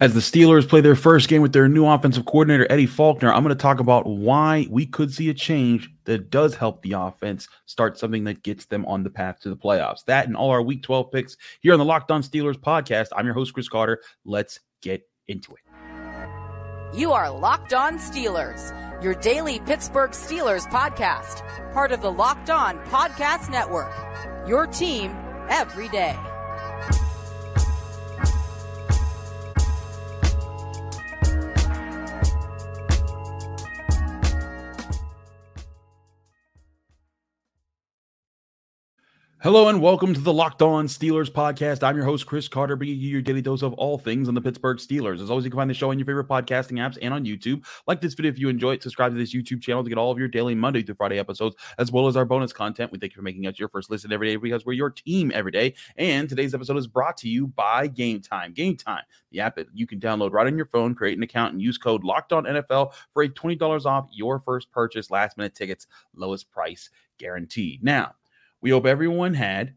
As the Steelers play their first game with their new offensive coordinator, Eddie Faulkner, I'm going to talk about why we could see a change that does help the offense start something that gets them on the path to the playoffs. That and all our week 12 picks here on the Locked On Steelers podcast. I'm your host, Chris Carter. Let's get into it. You are Locked On Steelers, your daily Pittsburgh Steelers podcast, part of the Locked On Podcast Network. Your team every day. Hello and welcome to the Locked On Steelers podcast. I'm your host, Chris Carter, bringing you your daily dose of all things on the Pittsburgh Steelers. As always, you can find the show on your favorite podcasting apps and on YouTube. Like this video if you enjoy it. Subscribe to this YouTube channel to get all of your daily Monday through Friday episodes, as well as our bonus content. We thank you for making us your first listen every day because we're your team every day. And today's episode is brought to you by Game Time. Game Time, the app that you can download right on your phone, create an account, and use code Locked On NFL for a $20 off your first purchase. Last minute tickets, lowest price guaranteed. Now, we hope everyone had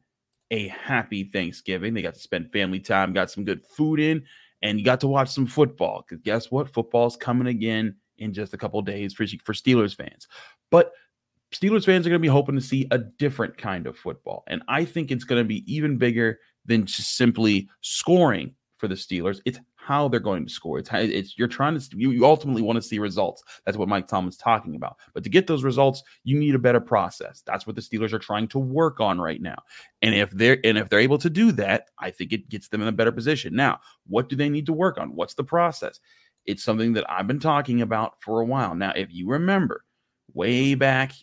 a happy Thanksgiving. They got to spend family time, got some good food in, and you got to watch some football. Because guess what? Football's coming again in just a couple days for, for Steelers fans. But Steelers fans are going to be hoping to see a different kind of football. And I think it's going to be even bigger than just simply scoring for the Steelers. It's how they're going to score. It's, it's you're trying to you, you ultimately want to see results. That's what Mike Tomlin's talking about. But to get those results, you need a better process. That's what the Steelers are trying to work on right now. And if they're and if they're able to do that, I think it gets them in a better position. Now, what do they need to work on? What's the process? It's something that I've been talking about for a while. Now, if you remember, way back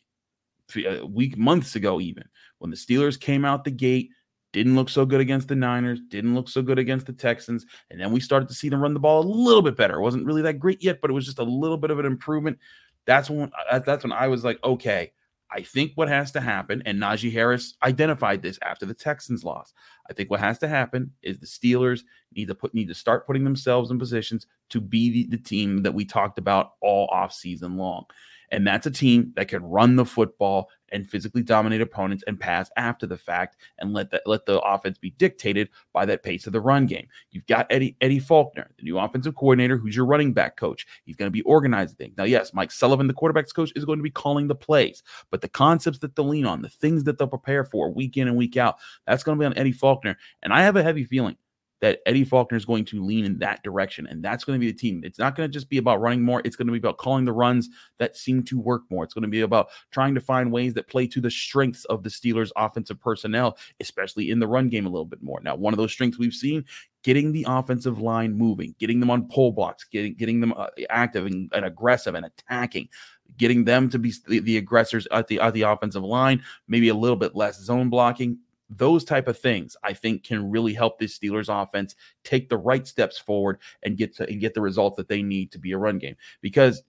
a uh, week months ago even when the Steelers came out the gate didn't look so good against the Niners, didn't look so good against the Texans. And then we started to see them run the ball a little bit better. It wasn't really that great yet, but it was just a little bit of an improvement. That's when uh, that's when I was like, okay, I think what has to happen, and Najee Harris identified this after the Texans loss. I think what has to happen is the Steelers need to put need to start putting themselves in positions to be the, the team that we talked about all off season long. And that's a team that can run the football and physically dominate opponents and pass after the fact and let the let the offense be dictated by that pace of the run game. You've got Eddie Eddie Faulkner, the new offensive coordinator, who's your running back coach. He's going to be organizing things. Now, yes, Mike Sullivan, the quarterbacks coach, is going to be calling the plays, but the concepts that they'll lean on, the things that they'll prepare for week in and week out, that's going to be on Eddie Faulkner. And I have a heavy feeling that Eddie Faulkner is going to lean in that direction. And that's going to be the team. It's not going to just be about running more. It's going to be about calling the runs that seem to work more. It's going to be about trying to find ways that play to the strengths of the Steelers' offensive personnel, especially in the run game a little bit more. Now, one of those strengths we've seen getting the offensive line moving, getting them on pull blocks, getting getting them uh, active and, and, aggressive and attacking, getting them to be the, the aggressors at the at the offensive line, maybe a little bit less zone blocking, those type of things i think can really help this steelers offense take the right steps forward and get to and get the results that they need to be a run game because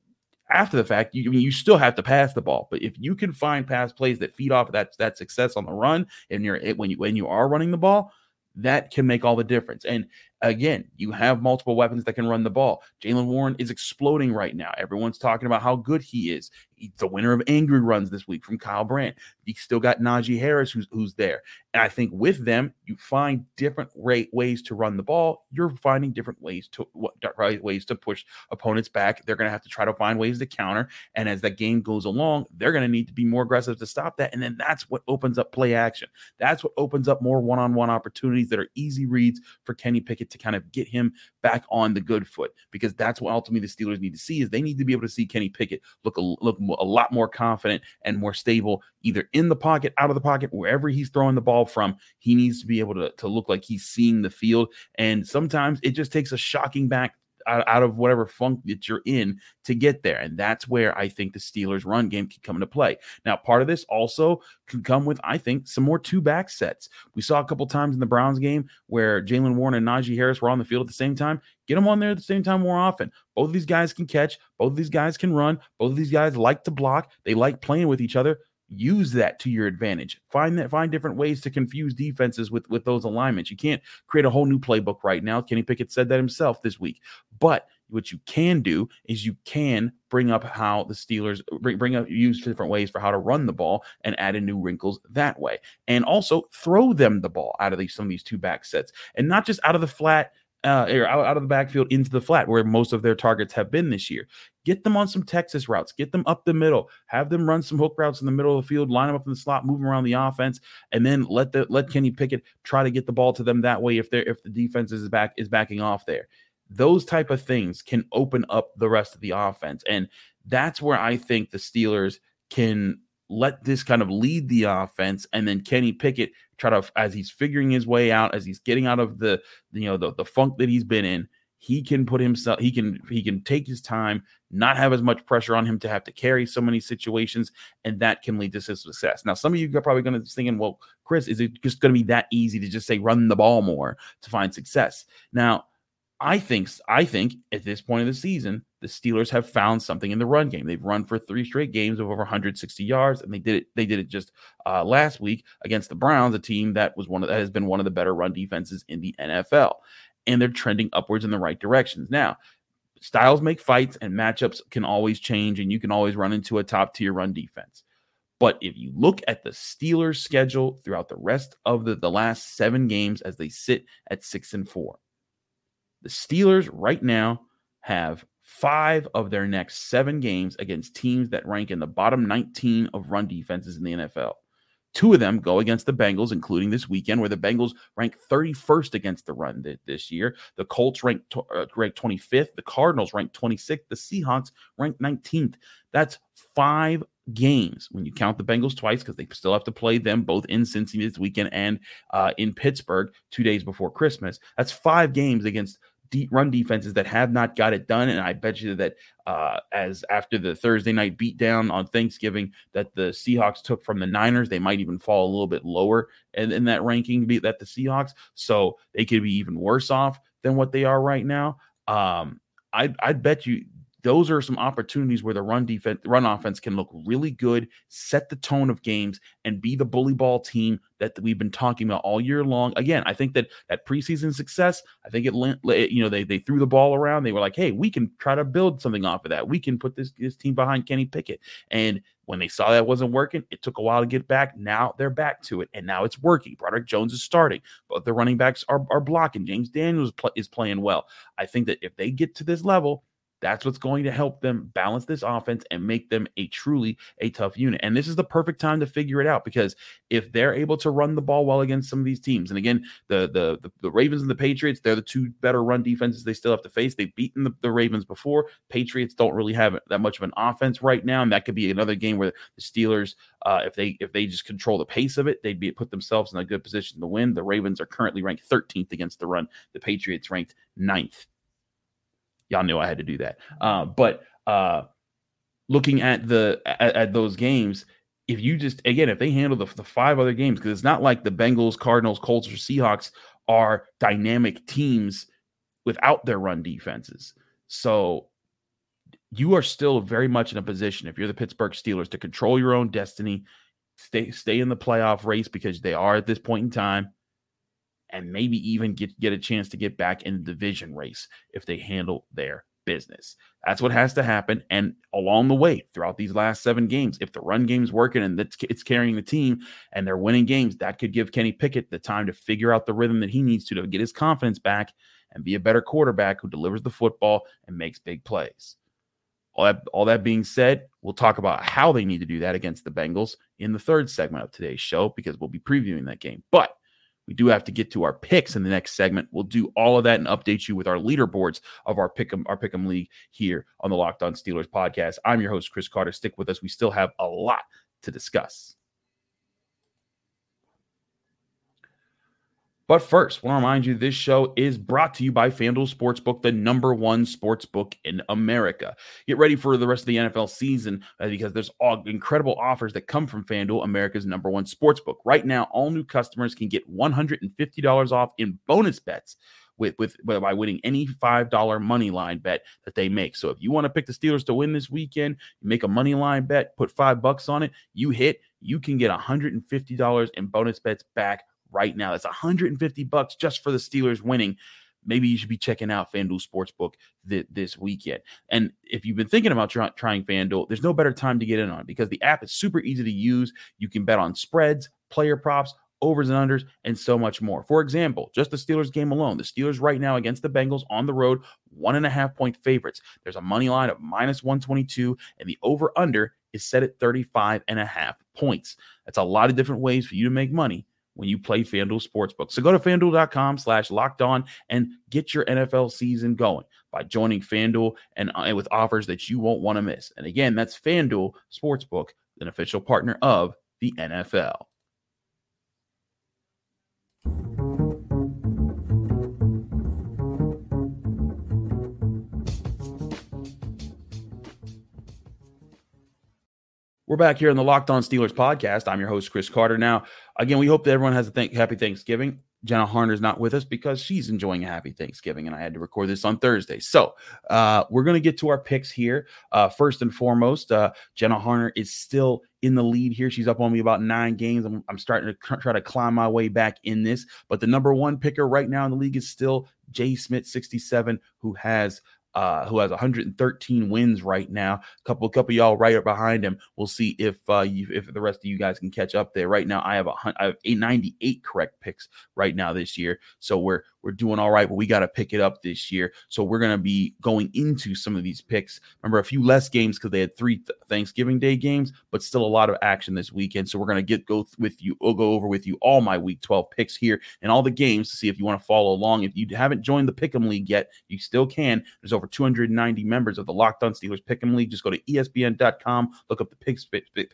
after the fact you mean you still have to pass the ball but if you can find pass plays that feed off that that success on the run and you're when you when you are running the ball that can make all the difference. And again, you have multiple weapons that can run the ball. Jaylen Warren is exploding right now. Everyone's talking about how good he is. The winner of angry runs this week from Kyle Brandt. You still got Najee Harris who's who's there. And I think with them, you find different rate ways to run the ball. You're finding different ways to right ways to push opponents back. They're going to have to try to find ways to counter. And as that game goes along, they're going to need to be more aggressive to stop that. And then that's what opens up play action. That's what opens up more one-on-one opportunities that are easy reads for Kenny Pickett to kind of get him back on the good foot. Because that's what ultimately the Steelers need to see is they need to be able to see Kenny Pickett look look a lot more confident and more stable, either in the pocket, out of the pocket, wherever he's throwing the ball from. He needs to be able to, to look like he's seeing the field. And sometimes it just takes a shocking back out, of whatever funk that you're in to get there. And that's where I think the Steelers' run game can come into play. Now, part of this also can come with, I think, some more two back sets. We saw a couple times in the Browns game where Jaylen Warren and Najee Harris were on the field at the same time. Get them on there at the same time more often. Both of these guys can catch. Both of these guys can run. Both of these guys like to block. They like playing with each other use that to your advantage. Find that find different ways to confuse defenses with with those alignments. You can't create a whole new playbook right now. Kenny pickett said that himself this week. But what you can do is you can bring up how the Steelers bring, bring up use different ways for how to run the ball and add in new wrinkles that way. And also throw them the ball out of these some of these two back sets. And not just out of the flat uh, or out, out of the backfield into the flat where most of their targets have been this year. Get them on some Texas routes, get them up the middle, have them run some hook routes in the middle of the field, line them up in the slot, move them around the offense, and then let the let Kenny Pickett try to get the ball to them that way if they're if the defense is back is backing off there. Those type of things can open up the rest of the offense. And that's where I think the Steelers can let this kind of lead the offense and then Kenny Pickett try to as he's figuring his way out as he's getting out of the you know the, the funk that he's been in he can put himself he can he can take his time not have as much pressure on him to have to carry so many situations and that can lead to success. Now some of you are probably going to be thinking well chris is it just going to be that easy to just say run the ball more to find success? Now I think I think at this point of the season, the Steelers have found something in the run game. They've run for three straight games of over 160 yards, and they did it. They did it just uh, last week against the Browns, a team that was one of that has been one of the better run defenses in the NFL, and they're trending upwards in the right directions. Now, styles make fights, and matchups can always change, and you can always run into a top tier run defense. But if you look at the Steelers' schedule throughout the rest of the, the last seven games as they sit at six and four, the Steelers right now have five of their next seven games against teams that rank in the bottom 19 of run defenses in the NFL. Two of them go against the Bengals, including this weekend, where the Bengals rank 31st against the run th- this year. The Colts rank, to- uh, rank 25th. The Cardinals rank 26th. The Seahawks rank 19th. That's five games when you count the Bengals twice because they still have to play them both in Cincinnati this weekend and uh, in Pittsburgh two days before Christmas. That's five games against deep run defenses that have not got it done. And I bet you that uh, as after the Thursday night beatdown on Thanksgiving that the Seahawks took from the Niners, they might even fall a little bit lower in, in that ranking be that the Seahawks. So they could be even worse off than what they are right now. Um, I I bet you those are some opportunities where the run defense, run offense can look really good, set the tone of games, and be the bully ball team that we've been talking about all year long. Again, I think that that preseason success, I think it, you know, they they threw the ball around. They were like, hey, we can try to build something off of that. We can put this this team behind Kenny Pickett. And when they saw that wasn't working, it took a while to get back. Now they're back to it, and now it's working. Broderick Jones is starting, but the running backs are, are blocking. James Daniels is playing well. I think that if they get to this level, that's what's going to help them balance this offense and make them a truly a tough unit. And this is the perfect time to figure it out because if they're able to run the ball well against some of these teams, and again, the the the, the Ravens and the Patriots, they're the two better run defenses they still have to face. They've beaten the, the Ravens before. Patriots don't really have that much of an offense right now, and that could be another game where the Steelers, uh, if they if they just control the pace of it, they'd be put themselves in a good position to win. The Ravens are currently ranked 13th against the run. The Patriots ranked 9th y'all knew I had to do that. Uh, but uh, looking at the at, at, those games, if you just again, if they handle the, the five other games, because it's not like the Bengals, Cardinals, Colts, or Seahawks are dynamic teams without their run defenses. So you are still very much in a position if you're the Pittsburgh Steelers to control your own destiny, stay stay in the playoff race because they are at this point in time and maybe even get, get a chance to get back in the division race if they handle their business. That's what has to happen. And along the way, throughout these last seven games, if the run game's working and it's, carrying the team and they're winning games, that could give Kenny Pickett the time to figure out the rhythm that he needs to to get his confidence back and be a better quarterback who delivers the football and makes big plays. All that, all that being said, we'll talk about how they need to do that against the Bengals in the third segment of today's show because we'll be previewing that game. But we do have to get to our picks in the next segment. We'll do all of that and update you with our leaderboards of our pick'em our pick'em league here on the Locked On Steelers podcast. I'm your host Chris Carter. Stick with us. We still have a lot to discuss. But first, I want to remind you this show is brought to you by FanDuel Sportsbook, the number one sportsbook in America. Get ready for the rest of the NFL season uh, because there's all incredible offers that come from FanDuel, America's number one sportsbook. Right now, all new customers can get $150 off in bonus bets with, with by winning any $5 money line bet that they make. So if you want to pick the Steelers to win this weekend, make a money line bet, put five bucks on it, you hit, you can get $150 in bonus bets back right now. That's 150 bucks just for the Steelers winning. Maybe you should be checking out FanDuel Sportsbook th- this weekend. And if you've been thinking about try- trying FanDuel, there's no better time to get in on it because the app is super easy to use. You can bet on spreads, player props, overs and unders, and so much more. For example, just the Steelers game alone, the Steelers right now against the Bengals on the road, one and a half point favorites. There's a money line of minus 122, and the over under is set at 35 and a half points. That's a lot of different ways for you to make money when you play FanDuel Sportsbook. So go to fanduel.com slash locked on and get your NFL season going by joining FanDuel and, uh, with offers that you won't want to miss. And again, that's FanDuel Sportsbook, an official partner of the NFL. We're back here in the Locked On Steelers podcast. I'm your host, Chris Carter. Now, again, we hope that everyone has a happy Thanksgiving. Jenna Harner's not with us because she's enjoying a happy Thanksgiving, and I had to record this on Thursday. So uh, we're going to get to our picks here. Uh, first and foremost, uh, Jenna Harner is still in the lead here. She's up on me about nine games. I'm, I'm starting to try to climb my way back in this, but the number one picker right now in the league is still Jay Smith, 67, who has uh, who has 113 wins right now. A couple, couple y'all right behind him. We'll see if uh, you, if the rest of you guys can catch up there. Right now, I have a I have 98 correct picks right now this year, so we're we're doing all right, but we got to pick it up this year. So we're going to be going into some of these picks. Remember, a few less games because they had three th- Thanksgiving Day games, but still a lot of action this weekend. So we're going to get go th- with you. We'll go over with you all my Week 12 picks here and all the games to see if you want to follow along. If you haven't joined the Pick'em League yet, you still can. There's over 290 members of the Locked On Steelers Pick'em League. Just go to ESPN.com, look up the pig,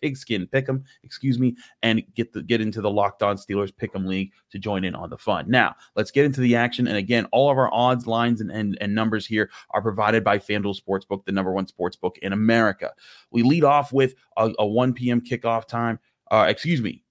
pigskin Pick'em, excuse me, and get the get into the Locked On Steelers Pick'em League to join in on the fun. Now let's get into the action. And again, all of our odds, lines, and, and, and numbers here are provided by FanDuel Sportsbook, the number one sportsbook in America. We lead off with a, a 1 p.m. kickoff time. Uh, excuse me,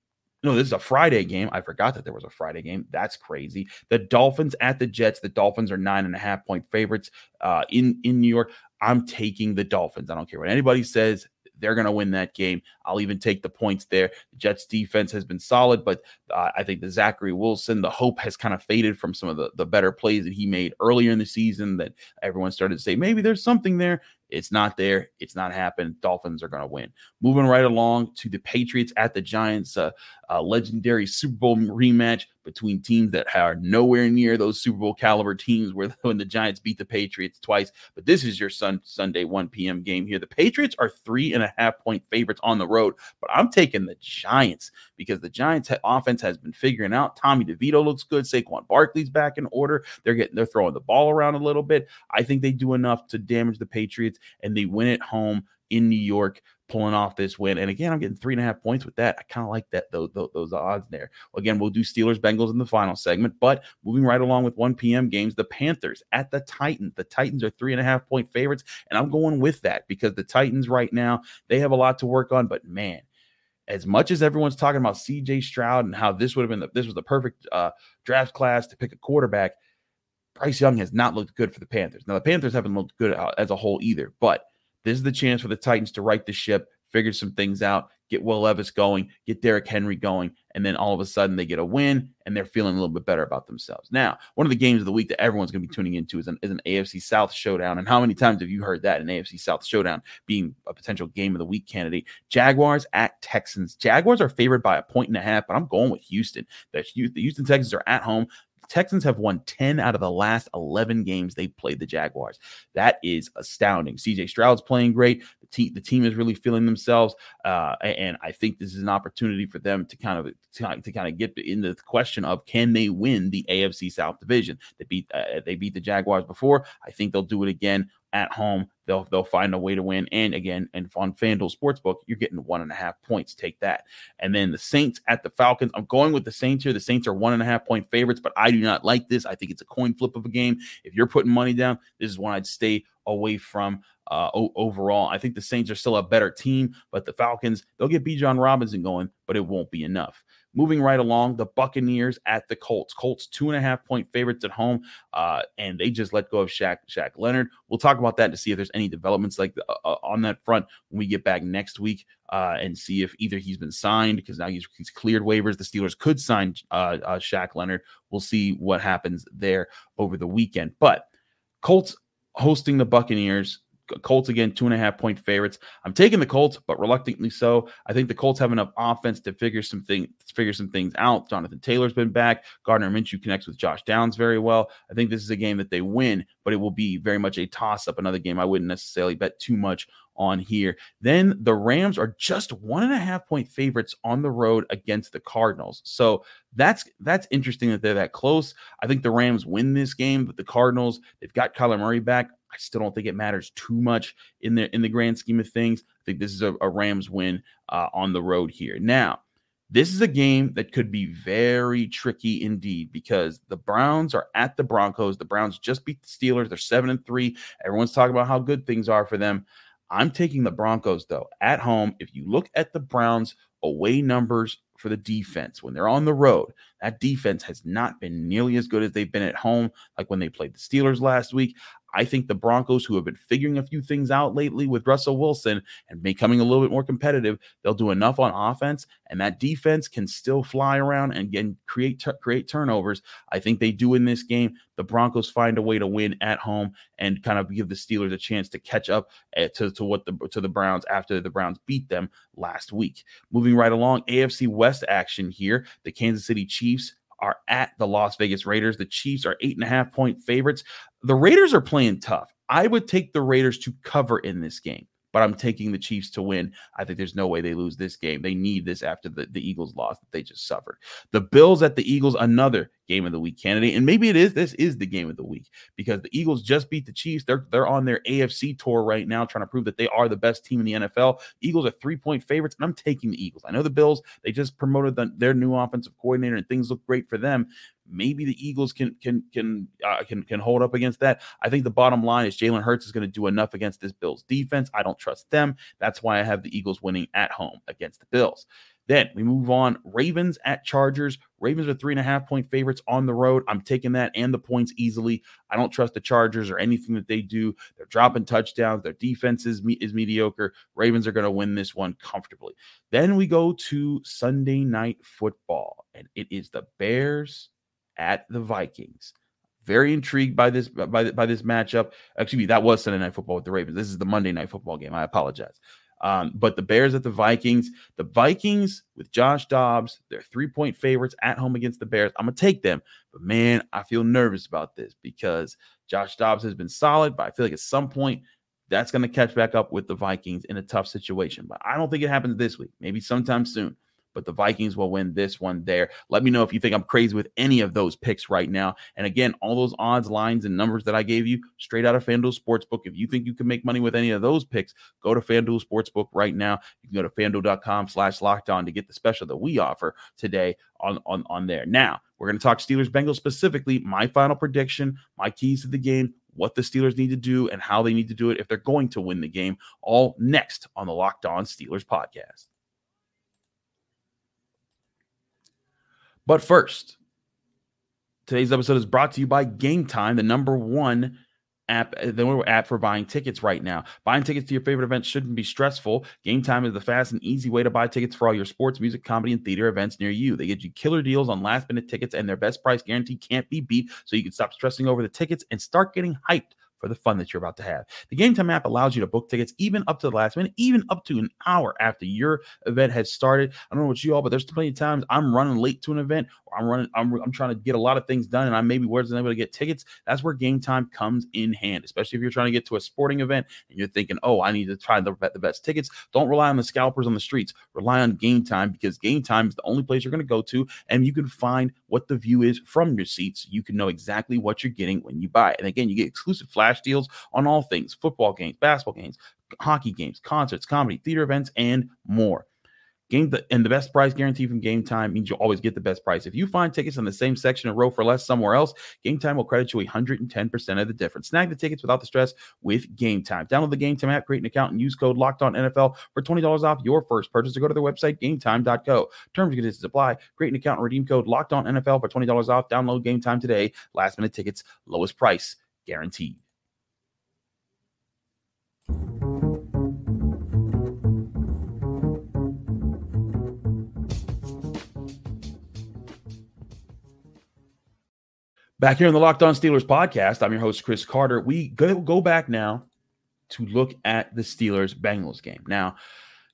no, this is a Friday game. I forgot that there was a Friday game. That's crazy. The Dolphins at the Jets. The Dolphins are nine and a half point favorites uh, in in New York. I'm taking the Dolphins. I don't care what anybody says. They're going to win that game. I'll even take the points there. The Jets defense has been solid, but uh, I think the Zachary Wilson, the hope has kind of faded from some of the, the better plays that he made earlier in the season that everyone started to say maybe there's something there. It's not there. It's not happened. Dolphins are going to win. Moving right along to the Patriots at the Giants, uh, a legendary Super Bowl rematch between teams that are nowhere near those Super Bowl caliber teams where when the Giants beat the Patriots twice. But this is your sun, Sunday 1 p.m. game here. The Patriots are three and a half point favorites on the road, but I'm taking the Giants because the Giants offense has been figuring out. Tommy DeVito looks good. Saquon Barkley's back in order. They're getting they're throwing the ball around a little bit. I think they do enough to damage the Patriots and they win at home in New York, pulling off this win. And again, I'm getting three and a half points with that. I kind of like that those, those, those odds there. Again, we'll do Steelers Bengals in the final segment, but moving right along with 1 p.m. games, the Panthers at the Titans. The Titans are three and a half point favorites, and I'm going with that because the Titans right now they have a lot to work on. But man, as much as everyone's talking about CJ Stroud and how this would have been the, this was the perfect uh, draft class to pick a quarterback, Bryce Young has not looked good for the Panthers. Now the Panthers haven't looked good as a whole either, but this is the chance for the Titans to right the ship, figure some things out, get Will Levis going, get Derrick Henry going, and then all of a sudden they get a win and they're feeling a little bit better about themselves. Now, one of the games of the week that everyone's going to be tuning into is an, is an AFC South showdown. And how many times have you heard that an AFC South showdown being a potential game of the week candidate? Jaguars at Texans. Jaguars are favored by a point and a half, but I'm going with Houston. The Houston Texans are at home. Texans have won 10 out of the last 11 games they played the Jaguars. That is astounding. CJ Stroud's playing great. The, te- the team is really feeling themselves. Uh, and I think this is an opportunity for them to kind of to, to kind of get into the question of can they win the AFC South division? They beat uh, they beat the Jaguars before. I think they'll do it again at home. They'll they'll find a way to win. And again, and on FanDuel Sportsbook, you're getting one and a half points. Take that. And then the Saints at the Falcons. I'm going with the Saints here. The Saints are one and a half point favorites, but I do not like this. I think it's a coin flip of a game. If you're putting money down, this is one I'd stay away from. Uh, overall, I think the Saints are still a better team, but the Falcons they'll get Bijan Robinson going, but it won't be enough. Moving right along, the Buccaneers at the Colts. Colts two and a half point favorites at home, uh, and they just let go of Shaq Shaq Leonard. We'll talk about that to see if there's any developments like the, uh, uh, on that front when we get back next week, uh, and see if either he's been signed because now he's, he's cleared waivers. The Steelers could sign uh, uh, Shaq Leonard. We'll see what happens there over the weekend. But Colts hosting the Buccaneers Colts again, two and a half point favorites. I'm taking the Colts, but reluctantly so. I think the Colts have enough offense to figure some things figure some things out. Jonathan Taylor's been back. Gardner Minshew connects with Josh Downs very well. I think this is a game that they win, but it will be very much a toss up. Another game I wouldn't necessarily bet too much on here. Then the Rams are just one and a half point favorites on the road against the Cardinals. So that's that's interesting that they're that close. I think the Rams win this game, but the Cardinals they've got Kyler Murray back. I still don't think it matters too much in the in the grand scheme of things. I think this is a, a Rams win uh, on the road here. Now, this is a game that could be very tricky indeed because the Browns are at the Broncos. The Browns just beat the Steelers. They're seven and three. Everyone's talking about how good things are for them. I'm taking the Broncos though at home. If you look at the Browns away numbers for the defense when they're on the road, that defense has not been nearly as good as they've been at home, like when they played the Steelers last week. I think the Broncos, who have been figuring a few things out lately with Russell Wilson and becoming a little bit more competitive, they'll do enough on offense, and that defense can still fly around and get, create t- create turnovers. I think they do in this game. The Broncos find a way to win at home and kind of give the Steelers a chance to catch up eh, to, to what the to the Browns after the Browns beat them last week. Moving right along, AFC West action here. The Kansas City Chiefs are at the Las Vegas Raiders. The Chiefs are eight and a half point favorites. The Raiders are playing tough. I would take the Raiders to cover in this game but I'm taking the Chiefs to win. I think there's no way they lose this game. They need this after the, the Eagles loss that they just suffered. The Bills at the Eagles, another game of the week candidate. And maybe it is this is the game of the week because the Eagles just beat the Chiefs. They're they're on their AFC tour right now, trying to prove that they are the best team in the NFL. Eagles are three-point favorites, and I'm taking the Eagles. I know the Bills, they just promoted the, their new offensive coordinator, and things look great for them maybe the Eagles can can can uh, can can hold up against that. I think the bottom line is Jalen Hurts is going to do enough against this Bills defense. I don't trust them. That's why I have the Eagles winning at home against the Bills. Then we move on. Ravens at Chargers. Ravens are three and a half point favorites on the road. I'm taking that and the points easily. I don't trust the Chargers or anything that they do. They're dropping touchdowns. Their defense is, me- is mediocre. Ravens are going to win this one comfortably. Then we go to Sunday night football, and it is the Bears at the Vikings. Very intrigued by this by, by this matchup. Excuse me, that was Sunday night football with the Ravens. This is the Monday night football game. I apologize. Um, but the Bears at the Vikings, the Vikings with Josh Dobbs, they're three point favorites at home against the Bears. I'm gonna take them, but man, I feel nervous about this because Josh Dobbs has been solid, but I feel like at some point that's gonna catch back up with the Vikings in a tough situation. But I don't think it happens this week. Maybe sometime soon but the Vikings will win this one there. Let me know if you think I'm crazy with any of those picks right now. And again, all those odds, lines, and numbers that I gave you straight out of FanDuel Sportsbook. If you think you can make money with any of those picks, go to FanDuel Sportsbook right now. You can go to fanduel.com slash locked on to get the special that we offer today on, on, on there. Now, we're going to talk Steelers Bengals specifically, my final prediction, my keys to the game, what the Steelers need to do, and how they need to do it if they're going to win the game, all next on the Locked On Steelers podcast. But first, today's episode is brought to you by Game Time, the number one app, the app for buying tickets right now. Buying tickets to your favorite events shouldn't be stressful. Game Time is the fast and easy way to buy tickets for all your sports, music, comedy, and theater events near you. They get you killer deals on last minute tickets, and their best price guarantee can't be beat. So you can stop stressing over the tickets and start getting hyped for the fun that you're about to have. The Game Time app allows you to book tickets even up to the last minute, even up to an hour after your event has started. I don't know what you all, but there's plenty of times I'm running late to an event I'm running, I'm, I'm trying to get a lot of things done and I maybe wasn't able to get tickets. That's where Game Time comes in hand, especially if you're trying to get to a sporting event and you're thinking, oh, I need to try the, the best tickets. Don't rely on the scalpers on the streets. Rely on Game Time because Game Time is the only place you're going to go to and you can find what the view is from your seats. you can know exactly what you're getting when you buy. And again, you get exclusive flash deals on all things football games, basketball games, hockey games, concerts, comedy, theater events, and more. Game the, and the best price guarantee from Game Time means you'll always get the best price. If you find tickets in the same section and row for less somewhere else, Game Time will credit you 110% of the difference. Snag the tickets without the stress with Game Time. Download the Game Time app, create an account, and use code Locked On NFL for $20 off your first purchase. Or go to their website, GameTime.co. Terms and conditions apply. Create an account and redeem code Locked On NFL for $20 off. Download Game Time today. Last minute tickets, lowest price guaranteed. Back here in the Locked On Steelers podcast, I'm your host, Chris Carter. We go, go back now to look at the Steelers Bengals game. Now,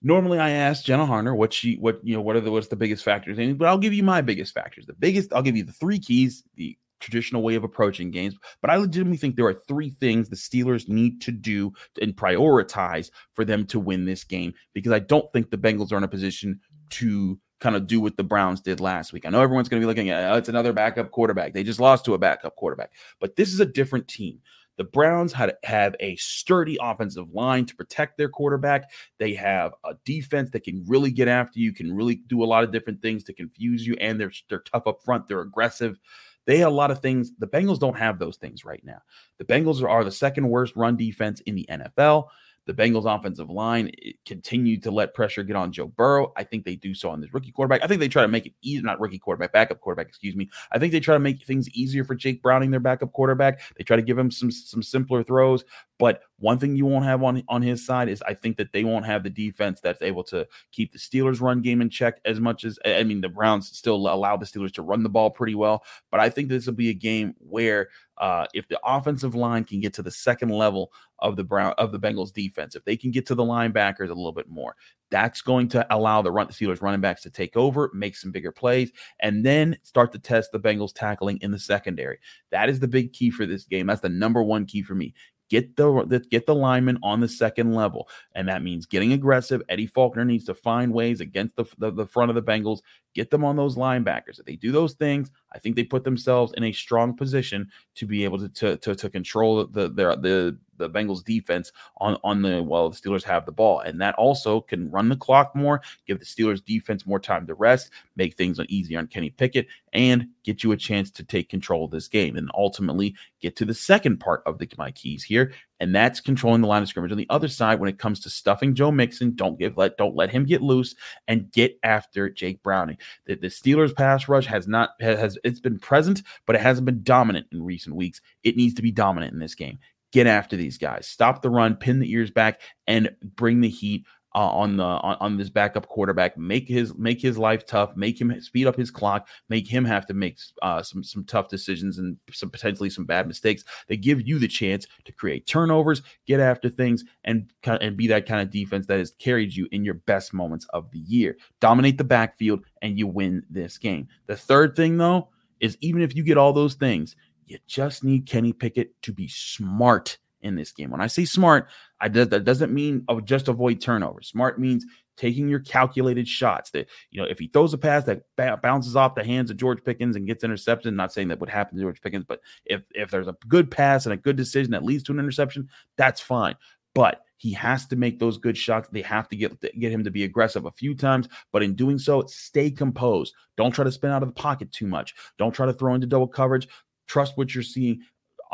normally I ask Jenna Harner what she what you know what are the what's the biggest factors, and but I'll give you my biggest factors. The biggest I'll give you the three keys, the traditional way of approaching games. But I legitimately think there are three things the Steelers need to do and prioritize for them to win this game because I don't think the Bengals are in a position to kind of do what the Browns did last week. I know everyone's going to be looking at oh, it's another backup quarterback. They just lost to a backup quarterback, but this is a different team. The Browns had have a sturdy offensive line to protect their quarterback. They have a defense that can really get after you, can really do a lot of different things to confuse you, and they're they're tough up front. They're aggressive. They have a lot of things. The Bengals don't have those things right now. The Bengals are, are the second worst run defense in the NFL. The Bengals offensive line continued to let pressure get on Joe Burrow. I think they do so on this rookie quarterback. I think they try to make it easy, not rookie quarterback, backup quarterback, excuse me. I think they try to make things easier for Jake Browning, their backup quarterback. They try to give him some some simpler throws. But one thing you won't have on on his side is I think that they won't have the defense that's able to keep the Steelers run game in check as much as I mean the Browns still allow the Steelers to run the ball pretty well. But I think this will be a game where uh, if the offensive line can get to the second level of the Brown of the Bengals defense, if they can get to the linebackers a little bit more, that's going to allow the run the Steelers running backs to take over, make some bigger plays, and then start to test the Bengals tackling in the secondary. That is the big key for this game. That's the number one key for me. Get the get the lineman on the second level, and that means getting aggressive. Eddie Faulkner needs to find ways against the, the, the front of the Bengals. Get them on those linebackers. If they do those things, I think they put themselves in a strong position to be able to to, to, to control the their the the Bengals defense on on the while the Steelers have the ball, and that also can run the clock more, give the Steelers defense more time to rest, make things easier on Kenny Pickett, and get you a chance to take control of this game, and ultimately get to the second part of the my keys here, and that's controlling the line of scrimmage. On the other side, when it comes to stuffing Joe Mixon, don't give let don't let him get loose and get after Jake Browning. The, the Steelers pass rush has not has it's been present, but it hasn't been dominant in recent weeks. It needs to be dominant in this game get after these guys. Stop the run, pin the ears back, and bring the heat uh, on the on, on, this backup quarterback. Make his make his life tough. Make him speed up his clock. Make him have to make uh, some some tough decisions and some potentially some bad mistakes. They give you the chance to create turnovers, get after things, and and be that kind of defense that has carried you in your best moments of the year. Dominate the backfield, and you win this game. The third thing though is even if you get all those things, you just need Kenny Pickett to be smart in this game. When I say smart, I does that doesn't mean oh, just avoid turnovers. Smart means taking your calculated shots. That you know, if he throws a pass that b- bounces off the hands of George Pickens and gets intercepted, not saying that would happen to George Pickens, but if if there's a good pass and a good decision that leads to an interception, that's fine. But he has to make those good shots. They have to get get him to be aggressive a few times, but in doing so, stay composed. Don't try to spin out of the pocket too much. Don't try to throw into double coverage. Trust what you're seeing.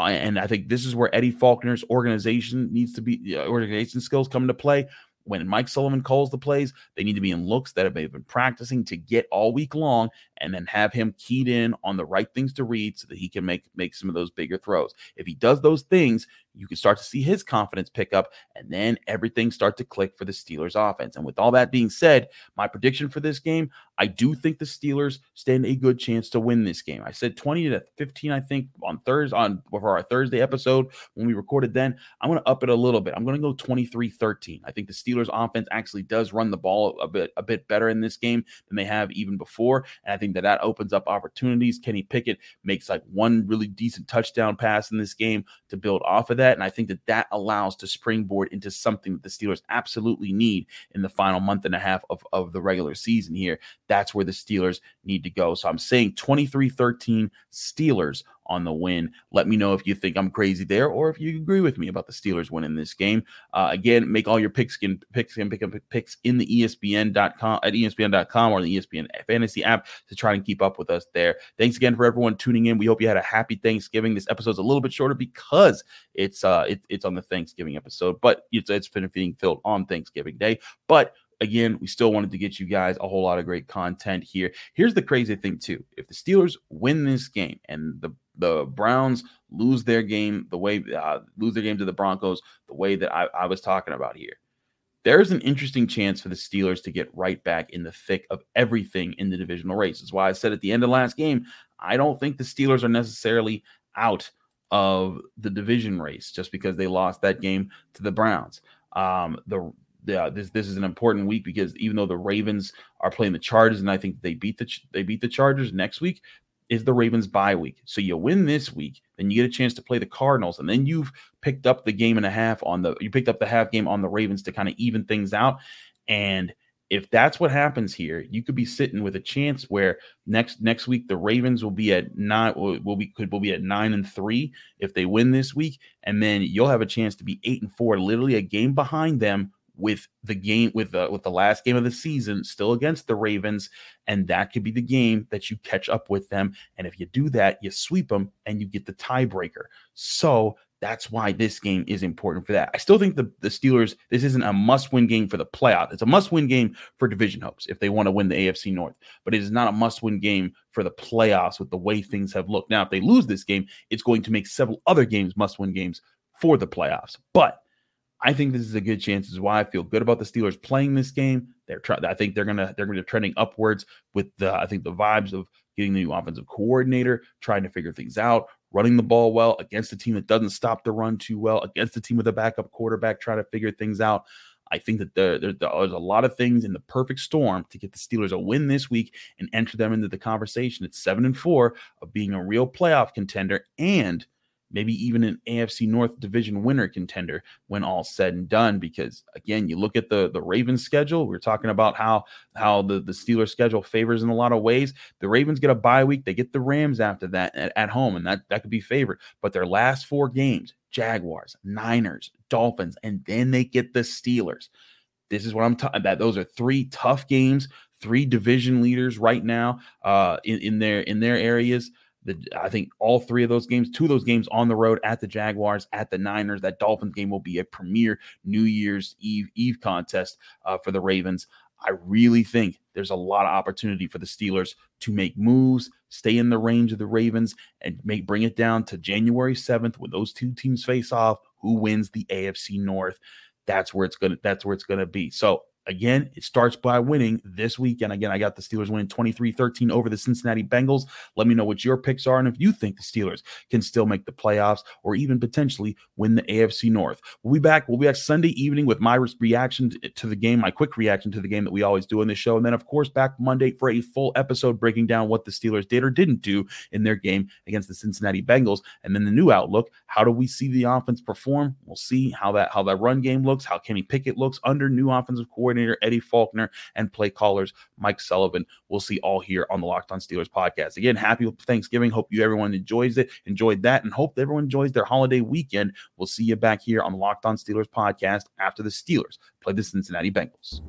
Uh, and I think this is where Eddie Faulkner's organization needs to be, uh, organization skills come into play. When Mike Sullivan calls the plays, they need to be in looks that have been practicing to get all week long and then have him keyed in on the right things to read so that he can make make some of those bigger throws. If he does those things, you can start to see his confidence pick up and then everything start to click for the Steelers offense. And with all that being said, my prediction for this game, I do think the Steelers stand a good chance to win this game. I said 20 to 15 I think on Thursday on for our Thursday episode when we recorded then. I'm going to up it a little bit. I'm going to go 23-13. I think the Steelers offense actually does run the ball a bit a bit better in this game than they have even before. And I think that that opens up opportunities. Kenny Pickett makes like one really decent touchdown pass in this game to build off of that. And I think that that allows to springboard into something that the Steelers absolutely need in the final month and a half of, of the regular season here. That's where the Steelers need to go. So I'm saying 23 13 Steelers on the win. Let me know if you think I'm crazy there or if you agree with me about the Steelers winning this game. Uh, again, make all your picks and picks and pick up picks in the ESPN.com at ESPN.com or the ESPN fantasy app to try and keep up with us there. Thanks again for everyone tuning in. We hope you had a happy Thanksgiving. This episode's a little bit shorter because it's uh it, it's on the Thanksgiving episode, but it's it's being filled on Thanksgiving Day. But again, we still wanted to get you guys a whole lot of great content here. Here's the crazy thing, too. If the Steelers win this game and the the Browns lose their game the way uh, lose their game to the Broncos the way that I, I was talking about here, there's an interesting chance for the Steelers to get right back in the thick of everything in the divisional race. That's why I said at the end of last game, I don't think the Steelers are necessarily out of the division race just because they lost that game to the Browns. Um, the yeah, this this is an important week because even though the Ravens are playing the Chargers and I think they beat the they beat the Chargers next week is the Ravens bye week. So you win this week, then you get a chance to play the Cardinals and then you've picked up the game and a half on the you picked up the half game on the Ravens to kind of even things out and if that's what happens here, you could be sitting with a chance where next next week the Ravens will be at nine will, be could will be at nine and three if they win this week, and then you'll have a chance to be eight and four, literally a game behind them with the game with the with the last game of the season still against the Ravens and that could be the game that you catch up with them and if you do that you sweep them and you get the tiebreaker so that's why this game is important for that. I still think the, the Steelers, this isn't a must win game for the playoff. It's a must win game for division hopes if they want to win the AFC North, but it is not a must win game for the playoffs with the way things have looked. Now, if they lose this game, it's going to make several other games must win games for the playoffs. But I think this is a good chance. This is why I feel good about the Steelers playing this game. They're trying. I think they're gonna they're gonna be trending upwards with the I think the vibes of getting the new offensive coordinator, trying to figure things out, running the ball well against a team that doesn't stop the run too well, against a team with a backup quarterback trying to figure things out. I think that the, the, there's a lot of things in the perfect storm to get the Steelers a win this week and enter them into the conversation at seven and four of being a real playoff contender and maybe even an AFC North division winner contender when all said and done. Because again, you look at the the Ravens schedule. We are talking about how how the the Steelers schedule favors in a lot of ways. The Ravens get a bye week. They get the Rams after that at, at home, and that that could be favored. But their last four games: Jaguars, Niners, Dolphins, and then they get the Steelers. This is what I'm talking about. Those are three tough games. Three division leaders right now uh, in, in their in their areas. The, I think all three of those games, two of those games on the road at the Jaguars, at the Niners, that Dolphins game will be a premier New Year's Eve Eve contest uh, for the Ravens. I really think there's a lot of opportunity for the Steelers to make moves, stay in the range of the Ravens, and make bring it down to January 7th when those two teams face off. Who wins the AFC North? That's where it's gonna. That's where it's gonna be. So Again, it starts by winning this weekend. Again, I got the Steelers winning 23 13 over the Cincinnati Bengals. Let me know what your picks are and if you think the Steelers can still make the playoffs or even potentially win the AFC North. We'll be back. We'll be back Sunday evening with my reaction to the game, my quick reaction to the game that we always do on this show. And then, of course, back Monday for a full episode breaking down what the Steelers did or didn't do in their game against the Cincinnati Bengals. And then the new outlook how do we see the offense perform? We'll see how that, how that run game looks, how Kenny Pickett looks under new offensive coordinator coordinator Eddie Faulkner and play callers Mike Sullivan. We'll see all here on the Locked On Steelers podcast. Again, happy Thanksgiving. Hope you everyone enjoys it, enjoyed that, and hope everyone enjoys their holiday weekend. We'll see you back here on the Locked On Steelers podcast after the Steelers play the Cincinnati Bengals.